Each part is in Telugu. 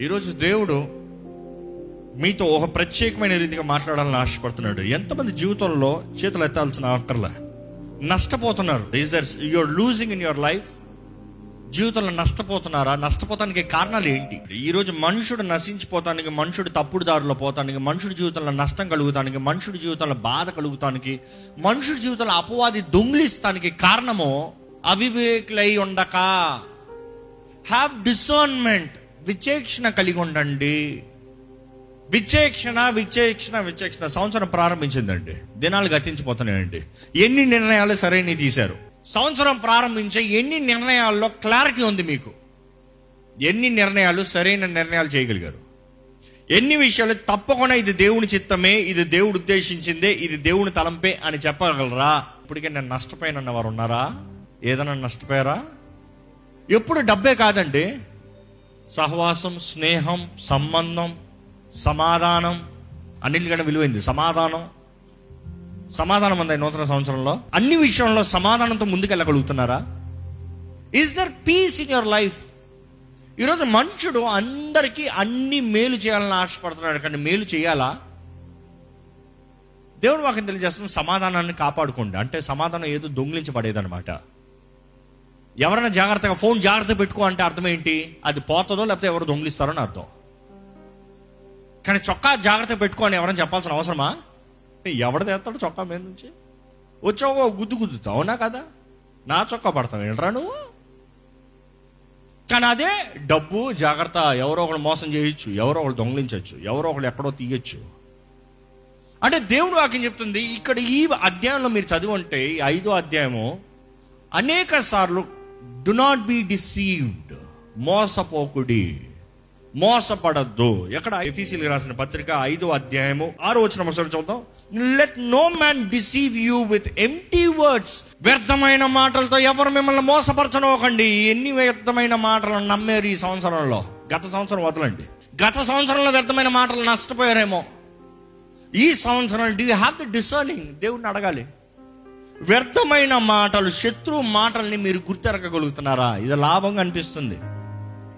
ఈరోజు దేవుడు మీతో ఒక ప్రత్యేకమైన రీతిగా మాట్లాడాలని ఆశపడుతున్నాడు. ఎంతమంది జీవితంలో చేతులు ఎత్తాల్సిన అక్కర్లే నష్టపోతున్నారు. Is there your losing in your life జీవితంలో నష్టపోతున్నారా? నష్టపోతానికి కారణాలు ఏంటి? ఈరోజు మనుషుడు నశించిపోతానికి మనుషుడు తప్పుడు దారిలో పోతానికి మనుషుడి జీవితంలో నష్టం కలుగుతానికి మనుషుడి జీవితంలో బాధ కలుగుతానికి మనుషుడి జీవితంలో అపవాది దొంగిలిస్తానికి కారణము అవివేకులై ఉండక. హ్యావ్ డిసర్న్మెంట్ విచేక్షణ కలిగి ఉండండి. విచేక్షణ విచేక్షణ విచేక్షణ. సంవత్సరం ప్రారంభించిందండి. దినాలు గతించిపోతున్నాయండి. ఎన్ని నిర్ణయాలు సరైనవి తీశారు? సంవత్సరం ప్రారంభించే ఎన్ని నిర్ణయాల్లో క్లారిటీ ఉంది మీకు? ఎన్ని నిర్ణయాలు సరైన నిర్ణయాలు చేయగలిగారు? ఎన్ని విషయాలు తప్పకుండా ఇది దేవుని చిత్తమే ఇది దేవుడు ఉద్దేశించిందే ఇది దేవుని తలంపే అని చెప్పగలరా? ఇప్పటికే నేను నష్టపోయినన్న వారు ఉన్నారా? ఏదైనా నష్టపోయారా? ఎప్పుడు డబ్బే కాదండి. సహవాసం స్నేహం సంబంధం సమాధానం. అన్నిటికంటే విలువైంది సమాధానం. సమాధానం ఉంది నూతన సంవత్సరంలో. అన్ని విషయంలో సమాధానంతో ముందుకెళ్ళగలుగుతున్నారా? Is there peace in your life ఈరోజు మనుషుడు అందరికీ అన్ని మేలు చేయాలని ఆశపడుతున్నాడు. కానీ మేలు చేయాలా? దేవుడు వాకి తెలియజేస్తున్న సమాధానాన్ని కాపాడుకోండి. అంటే సమాధానం ఏదో దొంగిలించబడేదన్నమాట. ఎవరైనా జాగ్రత్తగా ఫోన్ జాగ్రత్త పెట్టుకో అంటే అర్థం ఏంటి? అది పోతుందో లేకపోతే ఎవరు దొంగిలిస్తారో అని అర్థం. కానీ చొక్కా జాగ్రత్త పెట్టుకో అని ఎవరైనా చెప్పాల్సిన అవసరమా? ఎవడ తెస్తాడు చొక్కా మీద నుంచి? వచ్చావు గుద్దు గుద్దుతావు అవునా కదా? నా చొక్కా పడతావు ఏంట్రా నువ్వు? కానీ అదే డబ్బు జాగ్రత్త ఎవరో ఒకరు మోసం చేయొచ్చు ఎవరో ఒకరు దొంగిలించవచ్చు ఎవరో ఒకరు ఎక్కడో తీయచ్చు. అంటే దేవుడు వాక్యం చెప్తుంది ఇక్కడ ఈ అధ్యాయంలో మీరు చదివి ఉంటే ఈ ఐదో అధ్యాయము అనేక సార్లు డు నాట్ బి డిసీవ్డ్ మోసపోకుడి. మోసపడద్దు. ఎక్కడ ఎఫీసీలు రాసిన పత్రిక ఐదో అధ్యాయము ఆరో వచ్చిన ఒకసారి చూద్దాం let no man deceive you with empty words వ్యర్థమైన మాటలతో ఎవరు మిమ్మల్ని మోసపరచనోకండి. ఎన్ని వ్యర్థమైన మాటలు నమ్మారు ఈ సంవత్సరంలో? గత సంవత్సరం వదలండి. గత సంవత్సరంలో వ్యర్థమైన మాటలు నష్టపోయారేమో. ఈ సంవత్సరం డూ హ్యావ్ ద డిసర్నింగ్ దేవుడిని అడగాలి. వ్యర్థమైన మాటలు శత్రు మాటల్ని మీరు గుర్తెరకగలుగుతున్నారా ఇది లాభంగా అనిపిస్తుంది.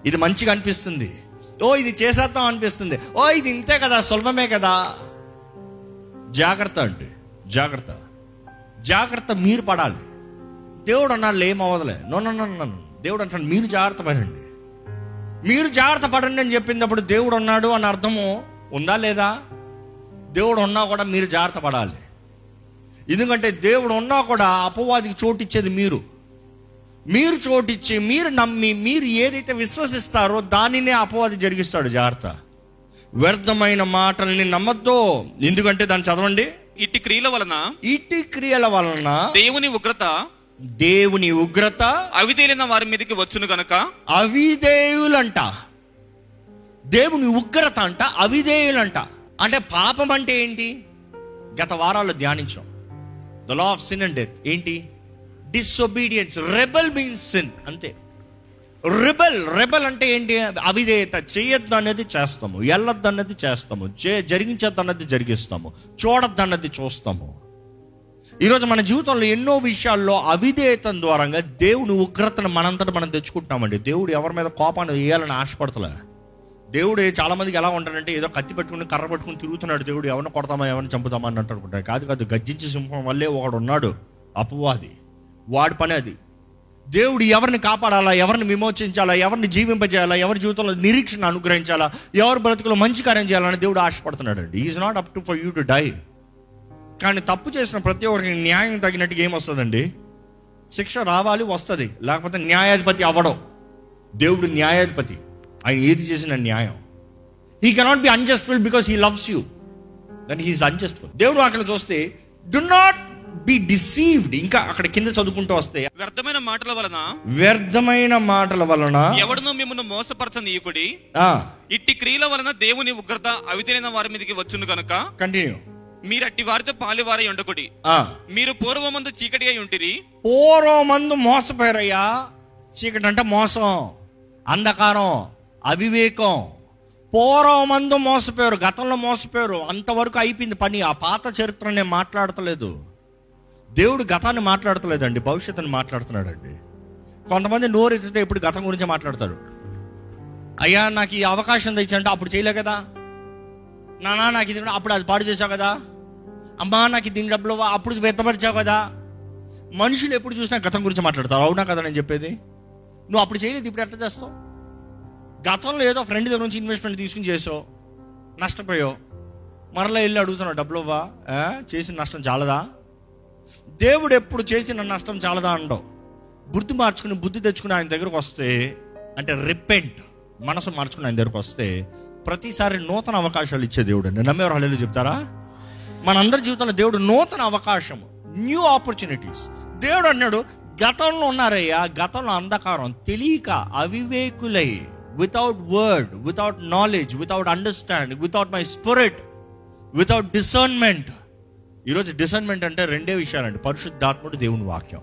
ఇది మంచిగా అనిపిస్తుంది. ఓ ఇది చేసేద్దాం అనిపిస్తుంది. ఓ ఇది ఇంతే కదా సులభమే కదా. జాగ్రత్త అండి జాగ్రత్త. జాగ్రత్త మీరు పడాలి. దేవుడు అన్నాడు ఏం అవ్వదులే. దేవుడు అంటాడు మీరు జాగ్రత్త పడండి. మీరు జాగ్రత్త పడండి అని చెప్పినప్పుడు దేవుడు ఉన్నాడు అని అర్థము ఉందా లేదా? దేవుడు ఉన్నా కూడా మీరు జాగ్రత్త పడాలి. ఎందుకంటే దేవుడు ఉన్నా కూడా అపవాదికి చోటిచ్చేది మీరు. మీరు చోటిచ్చి మీరు నమ్మి మీరు ఏదైతే విశ్వసిస్తారో దానినే అపవాది జరిగిస్తాడు. జాగ్రత్త. వ్యర్థమైన మాటల్ని నమ్మద్దు. ఎందుకంటే దాన్ని చదవండి. ఇట్టి క్రియల వలన ఇటు క్రియల వలన దేవుని ఉగ్రత దేవుని ఉగ్రత అవితేలిన వారి మీదకి వచ్చును గనక అవిధేయులంట. దేవుని ఉగ్రత అంట అవిధేయులంట. అంటే పాపం అంటే ఏంటి? గత వారాల్లో ధ్యానించాం. The law of sin and death ఏంటి? డిసొబీడియన్స్ రెబల్ మీన్స్ సిన్ అంతే. రిబల్ రెబల్ అంటే ఏంటి? అవిధేయత. చేయొద్దు అనేది చేస్తాము. వెళ్ళొద్దు అన్నది చేస్తాము. చే జరిగించొద్దు అన్నది జరిగిస్తాము. చూడొద్దు అన్నది చూస్తాము. ఈరోజు మన జీవితంలో ఎన్నో విషయాల్లో అవిధేయత ద్వారంగా దేవుని ఉగ్రతను మనంతట మనం తెచ్చుకుంటామండి దేవుడు ఎవరి మీద కోపాన్ని వేయాలని ఆశపడతలే. దేవుడు చాలామందికి ఎలా ఉంటాడంటే ఏదో కత్తి పెట్టుకుని కర్ర పట్టుకుని తిరుగుతున్నాడు దేవుడు. ఎవరిని కొడతామా ఎవరిని చంపుతామా అన్నట్టు అంటారు కాదు కాదు గర్జించి సింహం వల్లే ఒకడు ఉన్నాడు. అపవాది. వాడి పని అది. దేవుడు ఎవరిని కాపాడాలా ఎవరిని విమోచించాలా ఎవరిని జీవింపజేయాలా ఎవరి జీవితంలో నిరీక్షణ అనుగ్రహించాలా ఎవరి బ్రతుకులో మంచి కార్యం చేయాలని దేవుడు ఆశపడుతున్నాడు అండి is not up to for you to die కానీ తప్పు చేసిన ప్రతి ఒక్కరికి న్యాయం తగినట్టుగా ఏమొస్తుందండి శిక్ష రావాలి వస్తుంది. లేకపోతే న్యాయాధిపతి అవ్వడం. దేవుడు న్యాయాధిపతి. ఆయన ఏది చేసిన న్యాయం. He cannot be unjustful because he loves you that he's unjustful దేవుడు అక్కడ చూస్తే డు నాట్ బి డిసీవ్డ్ ఇంకా అక్కడ కింద చదువుకుంటూ వస్తే వ్యర్థమైన మాటల వలన వ్యర్థమైన మాటల వలన ఎవడును మిమ్మల్ని మోసపరచనీయకుడి. ఇట్టి క్రియల వలన దేవుని ఉగ్రత అవితేలిన వారి మీదకి వచ్చును గనక కంటిన్యూ మీరు అట్టి వారితో పాలివారై ఉండకుడి. మీరు పూర్వమందు చీకటి అయి ఉంటిరి. పూర్వం మందు మోసపోయారయ్యా. చీకటి అంటే మోసం. అంధకారం. అవివేకం. పూర్వమందు మోసపోయారు గతంలో మోసపోయారు అంతవరకు అయిపోయింది పని. ఆ పాత చరిత్ర నేను మాట్లాడతలేదు. దేవుడు గతాన్ని మాట్లాడతలేదండి భవిష్యత్తుని మాట్లాడుతున్నాడండి. కొంతమంది నోరెత్తితే ఇప్పుడు గతం గురించి మాట్లాడతారు. అయ్యా నాకు ఈ అవకాశం తెచ్చంటే అప్పుడు చేయలే కదా. నానా నాకు ఇది అప్పుడు అది పాడు చేసావు కదా. అమ్మా నాకు దీని డబ్బులు అప్పుడు వ్యక్తపరిచావు కదా. మనుషులు ఎప్పుడు చూసినా గతం గురించి మాట్లాడతారు. అవునా కదా నేను చెప్పేది? నువ్వు అప్పుడు చేయలేదు ఇప్పుడు ఎట్లా చేస్తావు? గతంలో ఏదో ఫ్రెండ్ దగ్గర నుంచి ఇన్వెస్ట్మెంట్ తీసుకుని చేసావు నష్టపోయావు. మరలా వెళ్ళి అడుగుతున్నావు డబ్బులు చేసిన నష్టం చాలదా? దేవుడు ఎప్పుడు చేసిన నష్టం చాలదా అండవు బుద్ధి మార్చుకుని బుద్ధి తెచ్చుకుని ఆయన దగ్గరకు వస్తే అంటే రిపెంట్ మనసు మార్చుకుని ఆయన దగ్గరకు వస్తే ప్రతిసారి నూతన అవకాశాలు ఇచ్చే దేవుడు అండి. నమ్మేవారు హలేదు చెప్తారా? మనందరి జీవితంలో దేవుడు నూతన అవకాశం న్యూ ఆపర్చునిటీస్ దేవుడు అన్నాడు గతంలో ఉన్నారయ్యా గతంలో అంధకారం తెలియక అవివేకులై without word without knowledge without understand without my spirit without discernment ఈరోజు డిసర్న్మెంట్ అంటే రెండే విషయాలండి. పరిశుద్ధాత్ముడు దేవుని వాక్యం.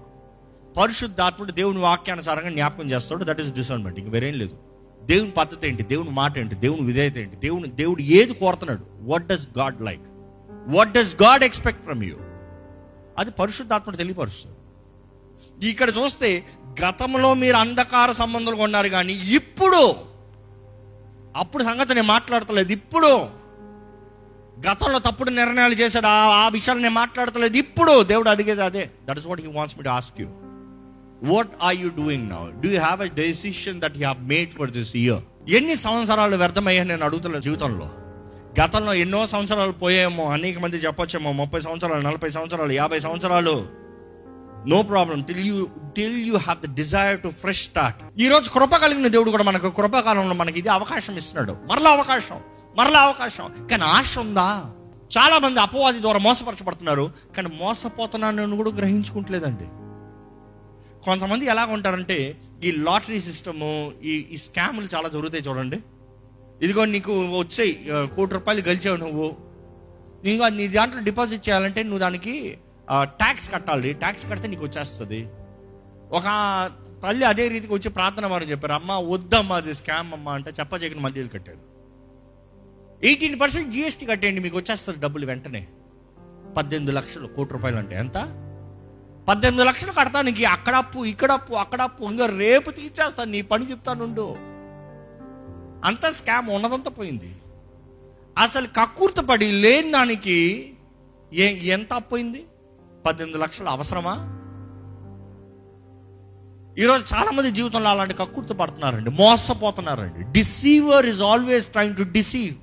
పరిశుద్ధాత్ముడు దేవుని వాక్యానుసారంగా జ్ఞాపకం చేస్తాడు. దట్ ఈస్ డిసర్న్మెంట్ ఇంక వేరేం లేదు. దేవుని పద్ధతి ఏంటి? దేవుని మాట ఏంటి? దేవుని విధేయత ఏంటి? దేవుని దేవుడు ఏది కోరుతున్నాడు? What does God like what does God expect from you అది పరిశుద్ధాత్ముడు తెలియపరుస్తుంది. ఇక్కడ చూస్తే గతంలో మీరు అంధకార సంబంధాలు కొన్నారు కానీ ఇప్పుడు అప్పుడు సంగతి నేను మాట్లాడతలేదు. ఇప్పుడు గతంలో తప్పుడు నిర్ణయాలు చేశాడు ఆ విషయాలు నేను మాట్లాడతలేదు. ఇప్పుడు దేవుడు అడిగేది అదే. That is what he wants me to ask you what are you doing now do you have a decision that you have made for this year ఎన్ని సంవత్సరాలు వ్యర్థమయ్యా నేను అడుగుతున్నా జీవితంలో? గతంలో ఎన్నో సంవత్సరాలు పోయేమో అనేక మంది చెప్పొచ్చేమో ముప్పై సంవత్సరాలు నలభై సంవత్సరాలు యాభై సంవత్సరాలు. No problem till you till you have the desire to fresh start ఈ రోజు కృప కలిగిన దేవుడు కూడా మనకు కృపకాలంలో మనకి ఇది అవకాశం ఇస్తున్నాడు. మరలా అవకాశం. మరలా అవకాశం. కానీ ఆశ ఉందా? చాలా మంది అపవాది ద్వారా మోసపరచబడుతున్నారు. కానీ మోసపోతున్నాను కూడా గ్రహించుకుంటలేదండి. కొంతమంది ఎలా ఉంటారంటే ఈ లాటరీ సిస్టము ఈ ఈ స్కాములు చాలా జరుగుతాయి చూడండి. ఇదిగో నీకు వచ్చాయి కోటి రూపాయలు గెలిచావు నువ్వు. నీకు అది నీ దాంట్లో డిపాజిట్ చేయాలంటే నువ్వు దానికి ట్యాక్స్ కట్టాలి. ట్యాక్స్ కడితే నీకు వచ్చేస్తుంది. ఒక తల్లి అదే రీతికి వచ్చి ప్రార్థన వారు చెప్పారు అమ్మ వద్దమ్మా అది స్కామ్ అమ్మా అంటే చెప్పజగిన మధ్యలో కట్టారు. ఎయిటీన్ పర్సెంట్ జిఎస్టీ కట్టేయండి మీకు వచ్చేస్తుంది డబ్బులు వెంటనే. పద్దెనిమిది లక్షలు కోటి రూపాయలు అంటే ఎంత? పద్దెనిమిది లక్షలు కడతానికి అక్కడ అప్పు ఇక్కడ అప్పు అక్కడ అప్పు ఇంకా రేపు తీర్చేస్తాను నీ పని చెప్తానుండు అంత స్కామ్ ఉన్నదంతా పోయింది. అసలు కక్కుర్తపడి లేని దానికి ఏ ఎంత అపోయింది పద్దెనిమిది లక్షలు అవసరమా? ఈరోజు చాలా మంది జీవితంలో అలాంటి కక్కుర్తి పడుతున్నారండి మోసపోతున్నారండి. Deceiver is always trying to deceive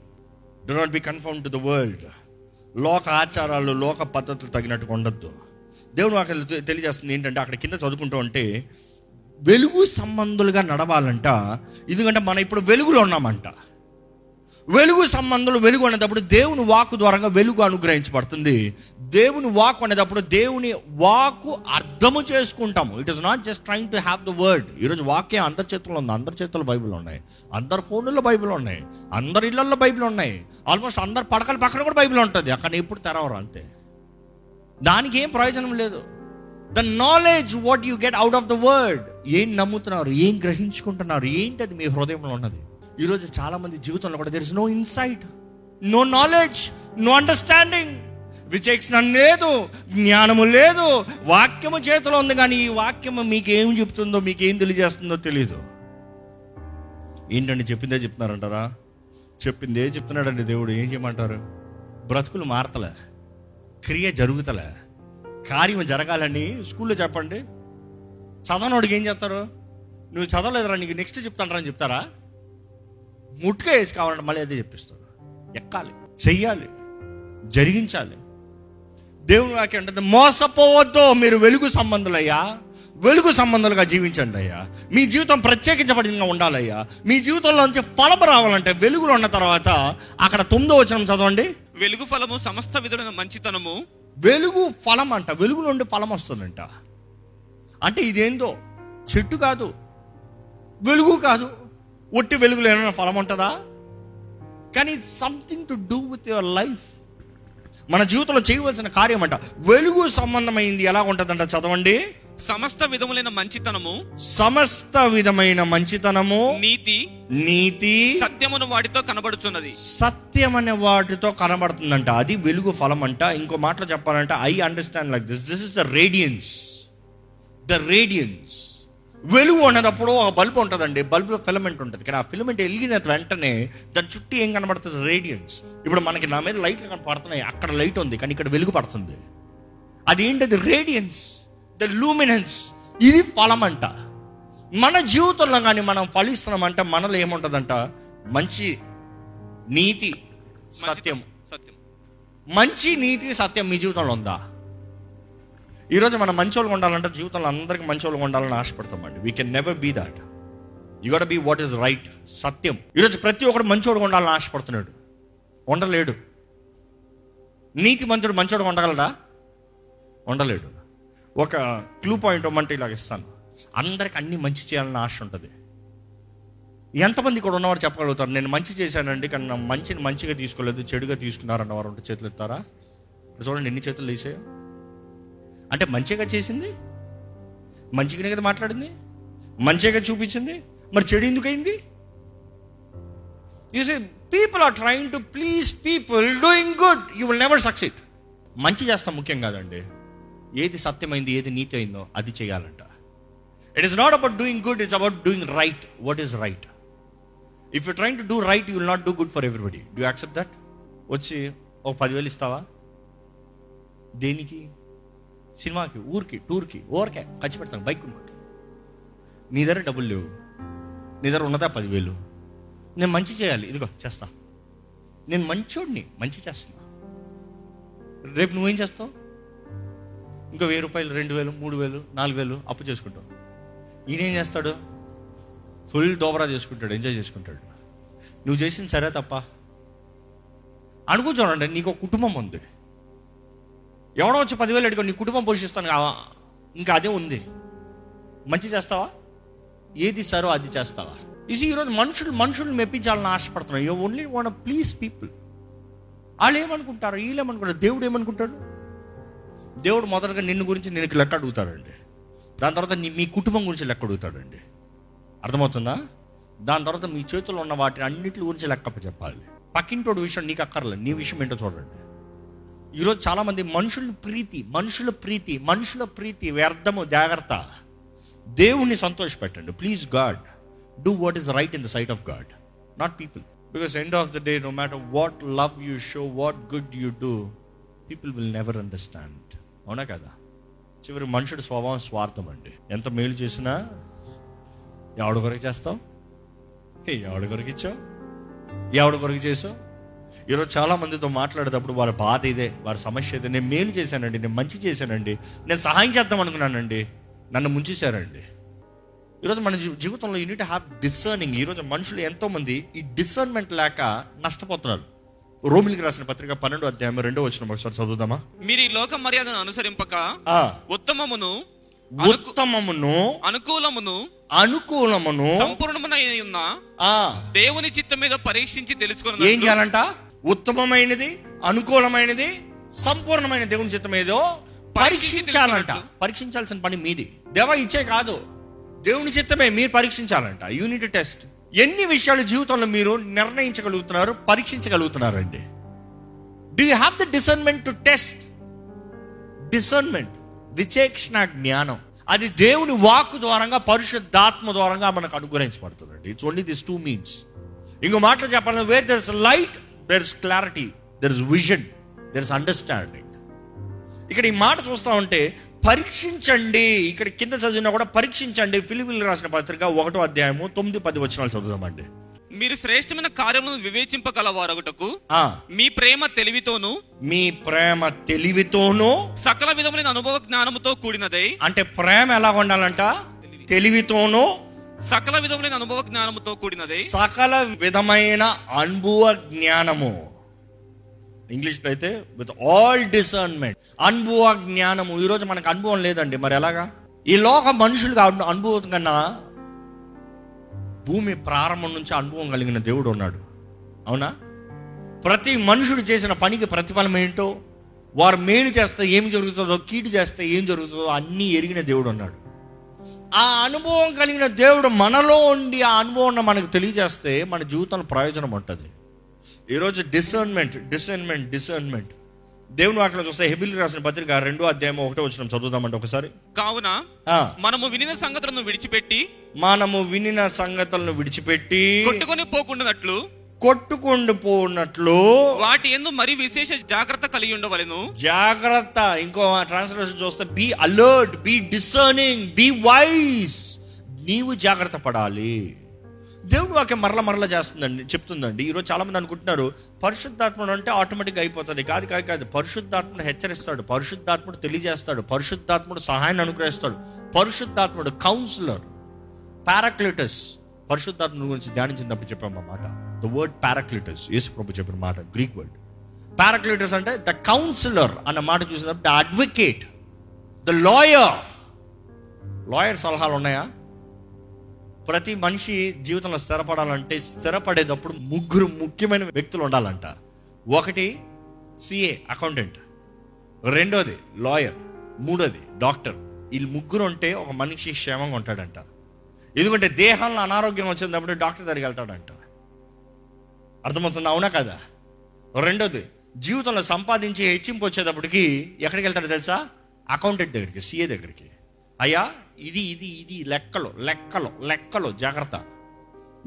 do not be conform to the world లోక ఆచారాలు లోక పద్ధతులు తగినట్టుగా ఉండొద్దు. దేవుడు అక్కడ తెలియజేస్తుంది ఏంటంటే అక్కడ కింద చదువుకుంటూ ఉంటే వెలుగు సంబంధులుగా నడవాలంట. ఎందుకంటే మనం ఇప్పుడు వెలుగులో ఉన్నామంట. వెలుగు సంబంధంలో వెలుగు అనేటప్పుడు దేవుని వాకు ద్వారా వెలుగు అనుగ్రహించబడుతుంది. దేవుని వాక్ అనేటప్పుడు దేవుని వాకు అర్థము చేసుకుంటాము. It is not just trying to have the word ఈరోజు వాక్యం అందరి చేతుల్లో ఉంది. అందరి చేతుల్లో బైబిల్ ఉన్నాయి. అందరి ఫోన్లలో బైబిల్ ఉన్నాయి. అందరి ఇళ్ళలో బైబిల్ ఉన్నాయి. ఆల్మోస్ట్ అందరి పడకల పక్కన కూడా బైబిల్ ఉంటుంది. అక్కడ ఎప్పుడు తెరవరు అంతే. దానికి ఏం ప్రయోజనం లేదు. The knowledge what you get out of the word ఏం నమ్ముతున్నారు? ఏం గ్రహించుకుంటున్నారు? ఏంటి అది మీ హృదయంలో ఉన్నది? ఈరోజు చాలా మంది జీవితంలో కూడా there is no insight no knowledge no understanding విచక్షణ లేదు జ్ఞానము లేదు వాక్యము చేతిలో ఉంది కానీ ఈ వాక్యము మీకేం చెప్తుందో మీకేం తెలియజేస్తుందో తెలియదు ఏంటండి చెప్పిందే చెప్తున్నారంటారా? చెప్పిందే చెప్తున్నాడండి దేవుడు ఏం చేయమంటారు? బ్రతుకులు మారతలే క్రియ జరుగుతలే కార్యం జరగాలని స్కూల్లో చెప్పండి. చదవనోడికి ఏం చెప్తారు నువ్వు చదవలేదురా నీకు నెక్స్ట్ చెప్తాంటారని చెప్తారా? ముట్టుగా వేసి కావాలంటే మళ్ళీ అదే చెప్పిస్తారు ఎక్కాలి చెయ్యాలి జరిగించాలి. దేవుని వాక్యం అంటే మోసపోవద్దు మీరు వెలుగు సంబంధులయ్యా వెలుగు సంబంధాలుగా జీవించండి అయ్యా. మీ జీవితం ప్రత్యేకించబడిన ఉండాలయ్యా. మీ జీవితంలో నుంచి ఫలం రావాలంటే వెలుగులో ఉన్న తర్వాత అక్కడ తొమ్మిదో వచనం చదవండి. వెలుగు ఫలము సమస్త విధమైన మంచితనము. వెలుగు ఫలం అంట వెలుగు నుండి ఫలం వస్తుందంట. అంటే ఇదేందో చెట్టు కాదు వెలుగు కాదు. ఒట్టి వెలుగులో ఏమైనా ఫలం ఉంటుందా? కానీ something to do with your life మన జీవితంలో చేయవలసిన కార్యం అంట వెలుగు సంబంధమైంది ఎలా ఉంటుందంట చదవండి. సమస్త విధములైన మంచితనము సమస్త విధమైన మంచితనము నీతి నీతి సత్యమును వాటితో కనబడుచున్నది. సత్యం అనే వాటితో కనబడుతుందంట. అది వెలుగు ఫలం అంట ఇంకో మాటలో చెప్పాలంటే I understand like this this is the radiance the radiance వెలుగు ఉన్నదప్పుడు ఒక బల్బ్ ఉంటుందండి. బల్బులో ఫిలమెంట్ ఉంటుంది. కానీ ఆ ఫిలమెంట్ వెలిగిన వెంటనే దాని చుట్టూ ఏం కనబడుతుంది? రేడియన్స్. ఇప్పుడు మనకి నా మీద లైట్లు కనపడుతున్నాయి అక్కడ లైట్ ఉంది కానీ ఇక్కడ వెలుగు పడుతుంది. అది ఏంటది రేడియన్స్. The luminance. ఇది ఫలం అంట మన జీవితంలో కానీ మనం ఫలిస్తున్నామంటే మనలో ఏముంటుందంట? మంచి నీతి సత్యం. సత్యం. మంచి నీతి సత్యం మీ జీవితంలో ఉందా? ఈరోజు మనం మంచోళ్ళగా ఉండాలంటే జీవితంలో అందరికి మంచోళ్ళగా ఉండాలని ఆశపడతామండి we can never be that you got be what is right సత్యం. ఈరోజు ప్రతి ఒక్కడు మంచోడు ఉండాలని ఆశపడుతున్నాడు. ఉండలేడు. నీతి మంత్రుడు మంచోడు ఉండగలడా? ఉండలేడు. ఒక క్లూ పాయింట్ ఇవ్వమంటే ఇలాగ ఇస్తాను. అందరికి అన్ని మంచి చేయాలని ఆశ ఉంటుంది. ఎంతమంది ఇక్కడ ఉన్నవారు చెప్పగలుగుతారు? నేను మంచి చేశానండి కానీ నా మంచిని మంచిగా తీసుకోలేదు చెడుగా తీసుకున్నారన్న వారు ఉంటే చేతులు ఎత్తారా? చూడండి ఎన్ని చేతులు వేసాయో అంటే మంచిగా చేసింది? మంచిగానే కదా మాట్లాడింది? మంచిగా చూపించింది? మరి చెడు ఎందుకు అయింది you say people are trying to please people doing good you will never succeed మంచి చేస్తాం ముఖ్యం కాదండి. ఏది సత్యమైంది ఏది నీతి అయిందో అది చేయాలంట. It is not about doing good it's about doing right what is right if you trying to do right you will not do good for everybody do accept that వచ్చి ఒక పదివేలు ఇస్తావా? దేనికి? సినిమాకి ఊరికి టూర్కి ఓరికే ఖర్చు పెడతాను బైక్ కొనుక్కుంటా నీ దగ్గర డబ్బులు లేవు. నీ దగ్గర ఉన్నదా పదివేలు? నేను మంచి చేయాలి. ఇదిగో చేస్తా. నేను మంచోడిని మంచి చేస్తున్నా. రేపు నువ్వేం చేస్తావు? ఇంకా వెయ్యి రూపాయలు రెండు వేలు మూడు వేలు నాలుగు వేలు అప్పు చేసుకుంటావు. ఈయన ఏం చేస్తాడు? ఫుల్ దోబరా చేసుకుంటాడు ఎంజాయ్ చేసుకుంటాడు. నువ్వు చేసింది సరే తప్ప. అనుకో చూడండి నీకు ఒక కుటుంబం ఉంది. ఎవడో వచ్చి పదివేలు అడిగాడు నీ కుటుంబం పోషిస్తాను. కావా ఇంకా అదే ఉంది. మంచి చేస్తావా? ఏది సరో అది చేస్తావా. ఇది ఈరోజు మనుషులు మనుషులు మెప్పించాలని ఆశపడుతున్నాం you only want please people వాళ్ళు ఏమనుకుంటారు? వీళ్ళు ఏమనుకుంటారు? దేవుడు ఏమనుకుంటాడు? దేవుడు మొదటగా నిన్ను గురించి నేను లెక్క అడుగుతాడండి. దాని తర్వాత నీ మీ కుటుంబం గురించి లెక్క అడుగుతాడండి. అర్థమవుతుందా? దాని తర్వాత మీ చేతుల్లో ఉన్న వాటిని అన్నింటి గురించి లెక్క చెప్పాలి పక్కింటోడు విషయం నీకు అక్కర్లేదు. నీ విషయం ఏంటో చూడండి. ఈరోజు చాలామంది మనుషుల ప్రీతి మనుషుల ప్రీతి మనుషుల ప్రీతి వ్యర్థము జాగ్రత్త. దేవుణ్ణి సంతోషపెట్టండి. Please God do what is right in the sight of God not people because end of the day no matter what love you show what good you do people will never understand అవునా కదా? చివరి మనుషుడి స్వభావం స్వార్థం అండి. ఎంత మేలు చేసినా ఎవడి కొరకు చేస్తావు? ఎవడి కొరకు ఇచ్చావు? ఎవడి కొరకు చేసావు? ఈరోజు చాలా మందితో మాట్లాడేటప్పుడు వారి బాధ ఇదే వారి సమస్య ఇదే. నేను మేలు చేశానండి నేను మంచి చేశానండి నేను సహాయం చేద్దాం అనుకున్నానండి నన్ను ముంచేశారండి. ఈరోజు మన జీవితంలో యూనిట్ హ్యావ్ డిసర్నింగ్ ఈరోజు మనుషులు ఎంతో మంది ఈ డిసర్న్మెంట్ లేక నష్టపోతున్నారు. రోమిలికి రాసిన పత్రిక పన్నెండు అధ్యాయం రెండో వచ్చిన ఒకసారి చదువుదామా? మీరు ఈ లోక మర్యాదను అనుసరింపక ఆ, ఉత్తమమును ఉత్తమమును అనుకూలమును అనుకూలమును సంపూర్ణమునై ఉన్న ఆ. దేవుని చిత్తం మీద పరీక్షించి ఏం తెలుసుకున్న చేయాలంట? ఉత్తమమైనది అనుకూలమైనది సంపూర్ణమైన దేవుని చిత్తం ఏదో పరీక్షించాలంట. పరీక్షించాల్సిన పని మీది. దేవ ఇచ్చే కాదు. దేవుని చిత్తమే మీరు పరీక్షించాలంట. యూనిట్ టెస్ట్ ఎన్ని విషయాలు జీవితంలో మీరు నిర్ణయించగలుగుతున్నారు పరీక్షించగలుగుతున్నారండి? Do you have the discernment to test discernment విచేక్షణ జ్ఞానం. అది దేవుని వాక్కు ద్వారంగా పరిశుద్ధాత్మ ద్వారంగా మనకు అనుగ్రహించబడుతుందండి. It's only this two means ఇంకో మాటలు చెప్పాలంటే where there is light there is clarity there is vision there is understanding ఇక్కడ ఈ మాట చూస్తా ఉంటే పరీక్షించండి. ఇక్కడ కింద చదివినా కూడా పరీక్షించండి. ఫిలిపిల్ రాసిన పత్రిక ఒకటో అధ్యాయము తొమ్మిది పది వచనాలు చదువుదామండి. మీరు శ్రేష్టమైన కార్యములను వివేచింపగలవారొకటకు మీ ప్రేమ తెలివితోను మీ ప్రేమ తెలివితోనూ సకల విధములైన అనుభవ జ్ఞానముతో కూడినదై అంటే ప్రేమ ఎలా ఉండాలంట? తెలివితోనూ సకల విధములైన అనుభవ జ్ఞానముతో కూడినది. సకల విధమైన అనుభవ జ్ఞానము. ఇంగ్లీష్లో అయితే విత్ ఆల్ డిసర్న్మెంట్ అనుభవ జ్ఞానము. ఈరోజు మనకు అనుభవం లేదండి. మరి ఎలాగా? ఈ లోక మనుషులకు అనుభవం కన్నా భూమి ప్రారంభం నుంచి అనుభవం కలిగిన దేవుడు ఉన్నాడు. అవునా? ప్రతి మనుషుడు చేసిన పనికి ప్రతిఫలం ఏంటో వారు మేలు చేస్తే ఏం జరుగుతుందో కీడు చేస్తే ఏం జరుగుతుందో అన్నీ ఎరిగిన దేవుడు ఉన్నాడు. ఆ అనుభవం కలిగిన దేవుడు మనలో ఉండి ఆ అనుభవం మనకు తెలియజేస్తే మన జీవితంలో ప్రయోజనం ఉంటుంది. ఈరోజు డిసర్న్మెంట్ డిసర్న్మెంట్ డిసర్న్మెంట్ దేవుని వాక్యం చూస్తే హెబిల్ రాసిన పత్రిక రెండో అధ్యాయం ఒకటో వచ్చిన చదువుదామంటే ఒకసారి. కావున మనము వినిన సంగతులను విడిచిపెట్టి మనము వినిన సంగతులను విడిచిపెట్టి కొట్టుకొని పోకుండానట్లు కొట్టుకుండి పోనట్లు వాటి ఎందు మరి విశేష జాగ్రత్త కలిగి ఉండవలెను? జాగ్రత్త. ఇంకో ట్రాన్స్లేషన్ చూస్తే be alert be discerning be wise నీవు జాగ్రత్త పడాలి. దేవుడు వాక్యం మరల మరల చేస్తుందండి చెప్తుందండి. ఈరోజు చాలా మంది అనుకుంటున్నారు పరిశుద్ధాత్ముడు అంటే ఆటోమేటిక్గా అయిపోతుంది. కాదు కాదు కాదు. పరిశుద్ధాత్ముడు హెచ్చరిస్తాడు పరిశుద్ధాత్ముడు తెలియజేస్తాడు పరిశుద్ధాత్ముడు సహాయాన్ని అనుగ్రహిస్తాడు. పరిశుద్ధాత్ముడు కౌన్సిలర్ పారాక్లిటస్. పరిశుద్ధాత్ముడు గురించి ధ్యానించినప్పుడు చెప్పాము మాట. ద వర్డ్ పారాక్లిటస్ యేసు ప్రభు చెప్పిన మాట గ్రీక్ వర్డ్ పారాక్లిటస్ అంటే ద కౌన్సిలర్ అన్న మాట చూసినప్పుడు the advocate the lawyer lawyer సలహాలు ఉన్నాయా? ప్రతి మనిషి జీవితంలో స్థిరపడాలంటే స్థిరపడేటప్పుడు ముగ్గురు ముఖ్యమైన వ్యక్తులు ఉండాలంట. ఒకటి సిఏ అకౌంటెంట్ రెండోది లాయర్ మూడోది డాక్టర్ వీళ్ళు ముగ్గురు ఉంటే ఒక మనిషి క్షేమంగా ఉంటాడంట. ఎందుకంటే దేహంలో అనారోగ్యం వచ్చినప్పుడు డాక్టర్ దగ్గరికి వెళ్తాడంట. అర్థమవుతుందా? అవునా కదా? రెండోది జీవితంలో సంపాదించి హెచ్చింపు వచ్చేటప్పటికి ఎక్కడికి వెళ్తాడో తెలుసా? అకౌంటెంట్ దగ్గరికి సిఏ దగ్గరికి. అయ్యా ఇది ఇది ఇది లెక్కలు లెక్కలు లెక్కలు జాగ్రత్త.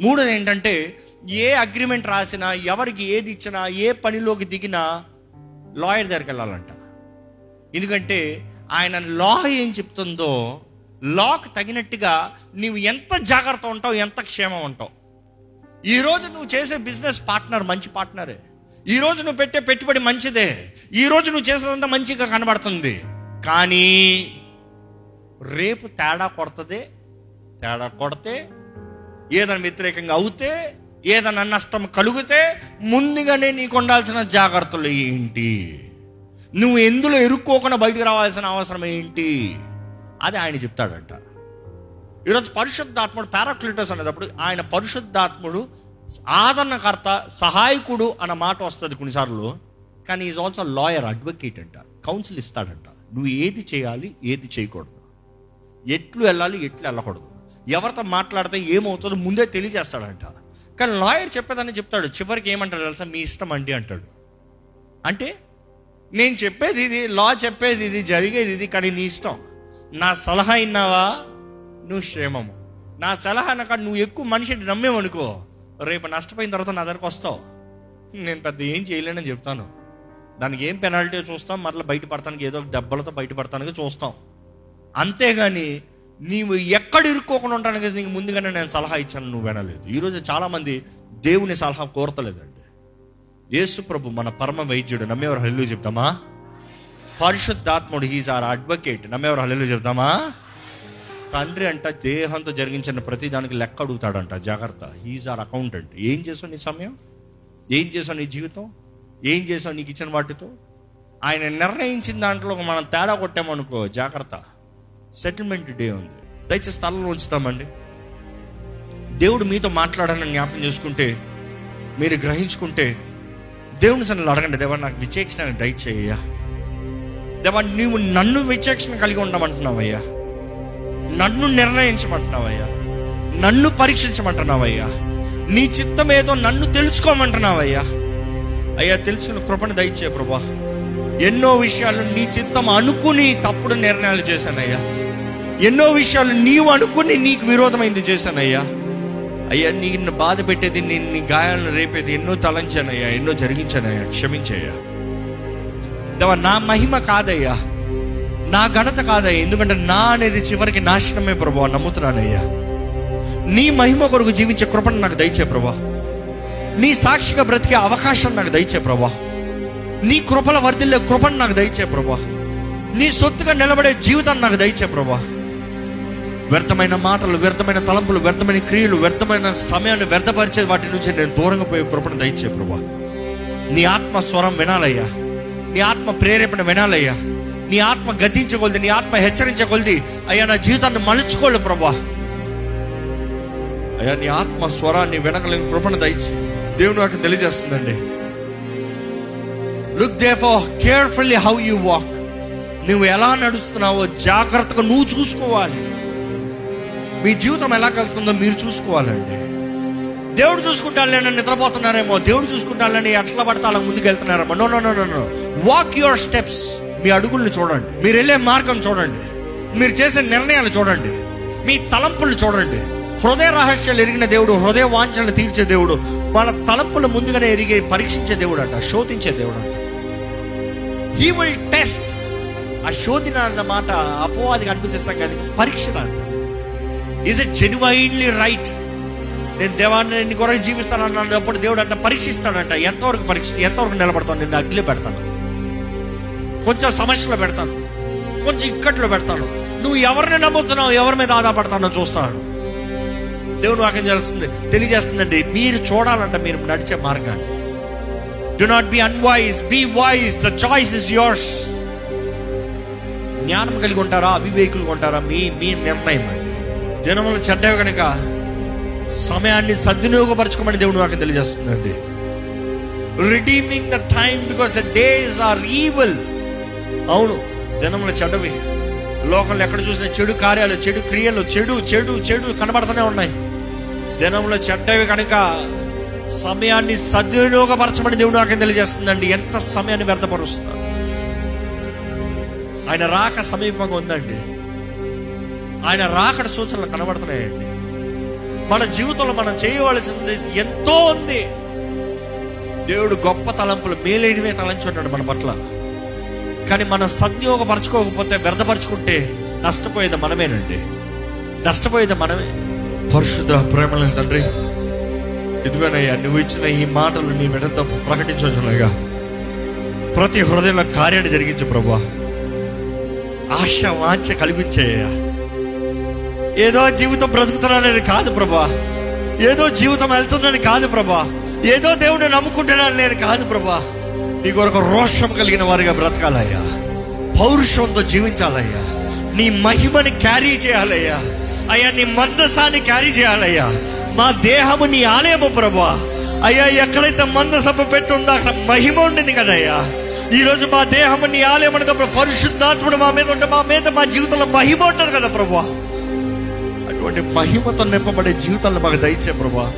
మూడోది ఏంటంటే ఏ అగ్రిమెంట్ రాసినా ఎవరికి ఏది ఇచ్చినా ఏ పనిలోకి దిగినా లాయర్ దగ్గరికి వెళ్ళాలంట. ఎందుకంటే ఆయన లా ఏం చెప్తుందో లాకు తగినట్టుగా నీవు ఎంత జాగ్రత్త ఉంటావు ఎంత క్షేమం ఉంటావు. ఈరోజు నువ్వు చేసే బిజినెస్ పార్ట్నర్ మంచి పార్ట్నరే ఈరోజు నువ్వు పెట్టే పెట్టుబడి మంచిదే. ఈరోజు నువ్వు చేసేదంతా మంచిగా కనబడుతుంది. కానీ రేపు తేడా కొడుతుంది తేడా కొడితే ఏదైనా వ్యతిరేకంగా అవుతే ఏదైనా నష్టం కలిగితే ముందుగానే నీకు ఉండాల్సిన జాగ్రత్తలు ఏంటి? నువ్వు ఎందులో ఇరుక్కోకుండా బయటకు రావాల్సిన అవసరం ఏంటి? అది ఆయన చెప్తాడంట. ఈరోజు పరిశుద్ధాత్ముడు పారాక్లిటస్ అనేటప్పుడు ఆయన పరిశుద్ధాత్ముడు ఆదరణకర్త సహాయకుడు అన్న మాట వస్తుంది కొన్నిసార్లు. కానీ ఈజ్ ఆల్సో లాయర్ అడ్వకేట్ అంట కౌన్సిల్ ఇస్తాడంట. నువ్వు ఏది చేయాలి ఏది చేయకూడదు. ఎట్లు వెళ్ళాలి ఎట్లు వెళ్ళకూడదు. ఎవరితో మాట్లాడితే ఏమవుతుందో ముందే తెలియజేస్తాడంట. కానీ లాయర్ చెప్పేదాన్ని చెప్తాడు చివరికి ఏమంటాడు తెలుసా? మీ ఇష్టం అండి అంటాడు. అంటే నేను చెప్పేది ఇది లా చెప్పేది ఇది జరిగేది ఇది కానీ నీ ఇష్టం. నా సలహా ఇన్నావా? నువ్వు క్షేమము. నా సలహా నాకు నువ్వు ఎక్కువ మనిషిని నమ్మేవనుకో రేపు నష్టపోయిన తర్వాత నా దగ్గరకు వస్తావు. నేను పెద్ద ఏం చేయలేనని చెప్తాను. దానికి ఏం పెనాల్టీ చూస్తాం మరలా బయటపడతానికి ఏదో ఒక దెబ్బలతో బయటపడతానికి చూస్తాం. అంతేగాని నీవు ఎక్కడ ఇరుక్కోకుండా ఉండడానికి నీకు ముందుగానే నేను సలహా ఇచ్చాను నువ్వు వినలేదు. ఈరోజు చాలామంది దేవుని సలహా కోరతలేదండి. యేసు ప్రభు మన పరమ వైద్యుడు నమ్మేవారు హల్లు చెప్తామా? పరిశుద్ధాత్ముడు హీజ్ ఆర్ అడ్వకేట్ నమ్మేవారు హల్లు చెప్తామా? తండ్రి అంట దేహంతో జరిగించిన ప్రతి దానికి లెక్క అడుగుతాడంట. జాగ్రత్త. హీజ్ ఆర్ అకౌంటెంట్ ఏం చేసావు నీ సమయం? ఏం చేసావు నీ జీవితం? ఏం చేసావు నీకు ఇచ్చిన వాటితో? ఆయన నిర్ణయించిన దాంట్లో మనం తేడా కొట్టామనుకో జాగ్రత్త. సెటిల్మెంట్ డే ఉంది. దయచేసి స్థలంలో ఉంచుతామండి. దేవుడు మీతో మాట్లాడాలని జ్ఞాపకం చేసుకుంటే మీరు గ్రహించుకుంటే దేవుని సన్నలు అడగండి దేవా నాకు విచేక్షణ దయచేయ్యా. దేవా నీవు నన్ను విచేక్షణ కలిగి ఉండమంటున్నావయ్యా. నన్ను నిర్ణయించమంటున్నావయ్యా. నన్ను పరీక్షించమంటున్నావయ్యా. నీ చిత్తం ఏదో నన్ను తెలుసుకోమంటున్నావయ్యా. అయ్యా తెలుసుకుని కృపణ దయచే ప్రభా. ఎన్నో విషయాలు నీ చిత్తం అనుకుని తప్పుడు నిర్ణయాలు చేశానయ్యా. ఎన్నో విషయాలు నీవు అనుకుని నీకు విరోధమైంది చేశానయ్యా. అయ్యా నిన్ను బాధ పెట్టేది నేను నీ గాయాలను రేపేది ఎన్నో తలంచానయ్యా ఎన్నో జరిగించానయ్యా క్షమించయ్యా. దేవా నా మహిమ కాదయ్యా. నా ఘనత కాదయ్యా ఎందుకంటే నా అనేది చివరికి నాశనమే ప్రభా నమ్ముతున్నానయ్యా. నీ మహిమ కొరకు జీవించే కృపను నాకు దయచే ప్రభా నీ సాక్షిగా బ్రతికే అవకాశం నాకు దయచే ప్రభా నీ కృపల వర్ధిల్లే కృపను నాకు దయచే ప్రభా నీ సొత్తుగా నిలబడే జీవితాన్ని నాకు దయచే ప్రభా వ్యర్థమైన మాటలు వ్యర్థమైన తలంపులు వ్యర్థమైన క్రియలు వ్యర్థమైన సమయాన్ని వ్యర్థపరిచే వాటి నుంచి నేను దూరంగా పోయే కృపను దయచే ప్రభా నీ ఆత్మ స్వరం వినాలయ్యా. నీ ఆత్మ ప్రేరేపణ వినాలయ్యా. నీ ఆత్మ గద్దించగొలిది నీ ఆత్మ హెచ్చరించగలది. అయ్యా నా జీవితాన్ని మలుచుకోలేదు ప్రభా. అయ్యా నీ ఆత్మ స్వరాన్ని వినగలిగిన కృపణ దయచి దేవుడు నాకు తెలియజేస్తుందండి. Look therefore carefully how you walk నువ్వు ఎలా నడుస్తున్నావో జాగ్రత్తగా నువ్వు చూసుకోవాలి. మీ జీవితం ఎలా కలుస్తుందో మీరు చూసుకోవాలండి. దేవుడు చూసుకుంటానులేనని నిద్రపోతున్నారేమో. దేవుడు చూసుకుంటానని ఎట్లా పడితే అలా ముందుకు వెళ్తున్నారేమో no no no no walk your steps మీ అడుగుల్ని చూడండి. మీరు వెళ్ళే మార్గం చూడండి. మీరు చేసే నిర్ణయాలు చూడండి. మీ తలంపులు చూడండి. హృదయ రహస్యాలు ఎరిగిన దేవుడు హృదయ వాంఛలను తీర్చే దేవుడు మన తలంపులు ముందుగానే ఎరిగి పరీక్షించే దేవుడు అంట శోధించే దేవుడు అంట హీ విల్ టెస్ట్ ఆ శోధన అన్న మాట అపవాదికి అనిపిస్తాం కానీ పరీక్ష అంట ఈజ్ ఇట్ జెన్యున్లీ రైట్ నేను దేవాన్ని నేను కొరకు జీవిస్తాను అన్నప్పుడు దేవుడు అంట పరీక్షిస్తాడంట. ఎంతవరకు పరీక్ష ఎంతవరకు నిలబడతాను నిన్ను అగ్గిలి పెడతాను. కొంచెం సమస్యలో పెడతాను. కొంచెం ఇక్కట్లో పెడతాను. నువ్వు ఎవరిని నమ్ముతున్నావు ఎవరి మీద ఆధారపడతానో చూస్తాను. దేవుడు వాక్యం చేస్తుంది తెలియజేస్తుందండి మీరు చూడాలంట మీరు నడిచే మార్గాన్ని. Do not be unwise be wise the choice is yours జ్ఞానం కలిగి ఉంటారా అవివేకులు ఉంటారా మీ మీ నిర్ణయం అండి. దినములు చెడ్డవి కనుక సమయాన్ని సద్వినియోగపరచుకోమని దేవుడు వాక్యం తెలియజేస్తుందండి. Redeeming the time because the days are evil అవును దినములు చెడ్డవి. లోకంలో ఎక్కడ చూసిన చెడు కార్యాలు చెడు క్రియలు చెడు చెడు చెడు కనబడుతూనే ఉన్నాయి. దినంలో చెడ్డవి కనుక సమయాన్ని సద్వినియోగపరచమని దేవుడు నాకు తెలియజేస్తుందండి? ఎంత సమయాన్ని వ్యర్థపరుస్తున్నారు? ఆయన రాక సమీపంగా ఉందండి. ఆయన రాకడ సూచనలు కనబడుతున్నాయండి. మన జీవితంలో మనం చేయవలసింది ఎంతో ఉంది. దేవుడు గొప్ప తలంపులు మేలైనవే తలంచున్నాడు మన పట్ల. కానీ మనం సద్యోగపరచుకోకపోతే వ్యర్థపరచుకుంటే నష్టపోయేది మనమేనండి. నష్టపోయేది మనమే. పరిశుద్ధ ప్రేమల తండ్రి ఇదిగోనయ్యా నువ్వు ఇచ్చిన ఈ మాటలు నీ బిడ్డతో ప్రకటించవచ్చునగా ప్రతి హృదయంలో కార్యాన్ని జరిగించు ప్రభా ఆశ వాంఛ కల్పించేయ్యా ఏదో జీవితం బ్రతుకుతున్నానని కాదు ప్రభా ఏదో జీవితం వెళ్తుందని కాదు ప్రభా ఏదో దేవుడిని నమ్ముకుంటున్నాను నేను కాదు ప్రభా నీ కొరకు రోషం కలిగిన వారిగా బ్రతకాలయ్యా. పౌరుషంతో జీవించాలయ్యా. నీ మహిమని క్యారీ చేయాలయ్యా. అయ్యా నీ మందసాన్ని క్యారీ చేయాలయ్యా. మా దేహము నీ ఆలయము ప్రభా అయ్యా ఎక్కడైతే మందసభ పెట్టుందో అక్కడ మహిమ ఉండింది కదయ్యా. ఈరోజు మా దేహము నీ ఆలయం అనేటప్పుడు పరిశుద్ధాత్ముడు మా మీద ఉంటే మా మీద మా జీవితంలో మహిమ ఉంటుంది కదా ప్రభా అటువంటి మహిమతో నింపబడే జీవితాలను మాకు దయచే ప్రభా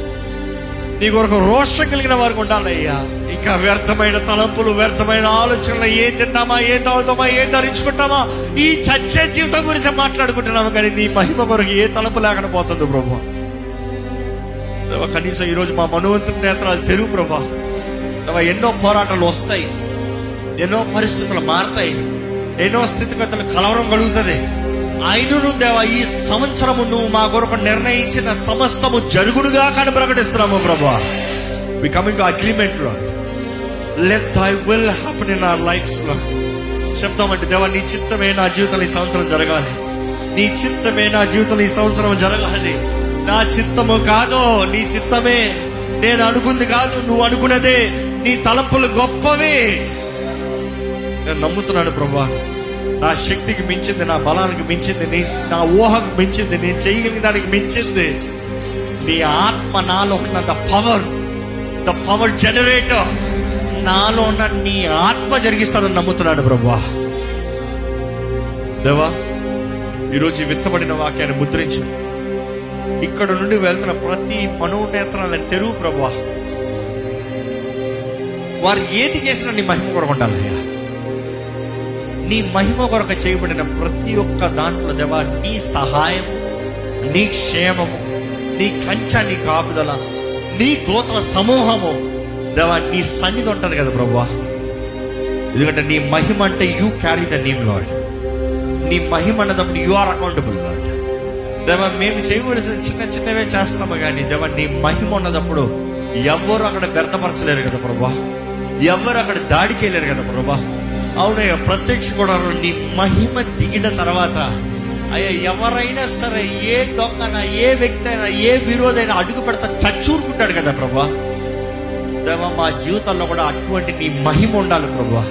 నీ కొరకు రోషం కలిగిన వారికి ఉండాలయ్యా. ఇంకా వ్యర్థమైన తలంపులు వ్యర్థమైన ఆలోచనలు ఏం తిన్నామా ఏం తాగుతామా ఏం ధరించుకుంటామా ఈ చచ్చే జీవితం గురించి మాట్లాడుకుంటున్నాము కానీ నీ మహిమ కొరకు ఏ తలంపు లేకుండా పోతుంది ప్రభా. కనీసం ఈరోజు మా మనోవంతుని నేత్రాలు తెరువు ప్రభా ఎన్నో పోరాటాలు వస్తాయి ఎన్నో పరిస్థితులు మారతాయి ఎన్నో స్థితిగతులు కలవరం కలుగుతుంది. ఆయనను దేవా ఈ సంవత్సరము నువ్వు మా కొరకు నిర్ణయించిన సమస్తము జరుగుడుగా కానీ ప్రకటిస్తున్నాము ప్రభా. We coming to అగ్రిమెంట్లో let thy will happen in our లైఫ్స్లో చెప్తామంటే దేవా నీ చిత్తమే నా జీవితంలో ఈ సంవత్సరం జరగాలి. నీ చిత్తమే నా జీవితంలో ఈ సంవత్సరం జరగాలి. నా చిత్తము కాదో నీ చిత్తమే. నేను అనుకుంది కాదు నువ్వు అనుకున్నదే. నీ తలంపులు గొప్పవే. నేను నమ్ముతున్నాను ప్రభా. నా శక్తికి మించింది నా బలానికి మించింది నీ నా ఊహకు మించింది నేను చేయగలిగిన దానికి మించింది. నీ ఆత్మ నాలో ఉన్న the power the power generator నాలో ఉన్న నీ ఆత్మ జరిగిస్తానని నమ్ముతున్నాడు ప్రభా దేవా ఈరోజు విత్తబడిన వాక్యాన్ని ముద్రించు. ఇక్కడ నుండి వెళ్తున్న ప్రతి మనోనేత్రాలను తెరువు ప్రభా వారు ఏది చేసినా నీ మహిమ కొరకు ఉండాలయ్యా నీ మహిమ కొరకు చేయబడిన ప్రతి ఒక్క దాంట్లో దేవా నీ సహాయం నీ క్షేమము నీ కంచ నీ కాపుదల నీ దూతల సమూహము. దేవా నీ సన్నిధి ఉంటుంది కదా ప్రభా ఎందుకంటే నీ మహిమ అంటే you carry the name Lord నీ మహిమ అన్నదప్పుడు యు ఆర్ అకౌంటబుల్ లాడ్ దేవా మేము చేయవలసిన చిన్న చిన్నవే చేస్తాము కానీ దేవా నీ మహిమ ఉన్నదప్పుడు ఎవ్వరు అక్కడ వ్యర్థపరచలేరు కదా ప్రభా ఎవ్వరు అక్కడ దాడి చేయలేరు కదా ప్రభా అవునయ్య ప్రత్యక్ష కూడా నీ మహిమ దిగిన తర్వాత అయ్యా ఎవరైనా సరే ఏ దొంగన ఏ వ్యక్తి అయినా ఏ విరోధైనా అడుగు పెడతా చచ్చూరుకుంటాడు కదా ప్రభా దేవా మా జీవితంలో కూడా అటువంటి నీ మహిమ ఉండాలి ప్రభా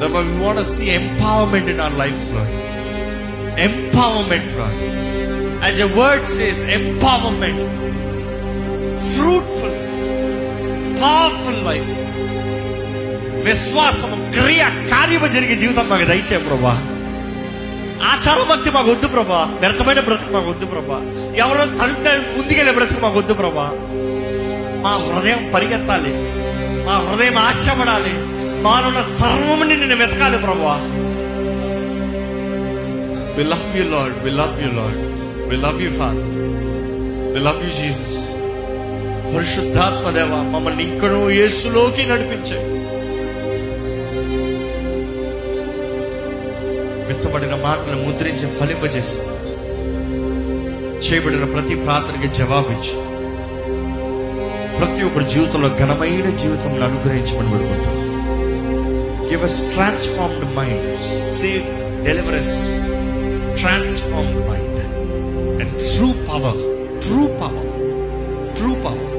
దేవా we want see empowerment in our లైఫ్లో empowerment lord as a word says empowerment fruitful powerful life విశ్వాసము క్రియ కార్యము జరిగే జీవితం మాకు దయచే ప్రభా. ఆచార భక్తి మాకు వద్దు ప్రభా. వ్యర్థమైన బ్రతుకు మాకు వద్దు ప్రభా. ఎవరో తడుత ముందుకెళ్ళే బ్రతుకు మాకు వద్దు ప్రభా. మా హృదయం పరిగెత్తాలి. మా హృదయం ఆశపడాలి మానున్న సర్వముని నిన్ను వెతకాలి ప్రభా. We love you lord we love you lord we love you father we love you Jesus పరిశుద్ధాత్మ దేవ మమ్మల్ని ఇంకనూ యేసులోకి నడిపించాయి విత్తబడిన మాటను ముద్రించి ఫలింపజేసి చేయబడిన ప్రతి ప్రార్థనకి జవాబిచ్చి ప్రతి ఒక్కరి జీవితంలో ఘనమైన జీవితం అనుగ్రహించమని పెడుకుంటాం give us transformed mind safe deliverance transformed mind and true power true power true power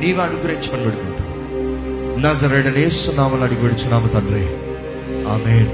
నీవు అనుగ్రహించమని పెడుకుంటాం నజరడనేస్తున్నామని అడిగి విడుచున్నాము తండ్రి. ఆమెన్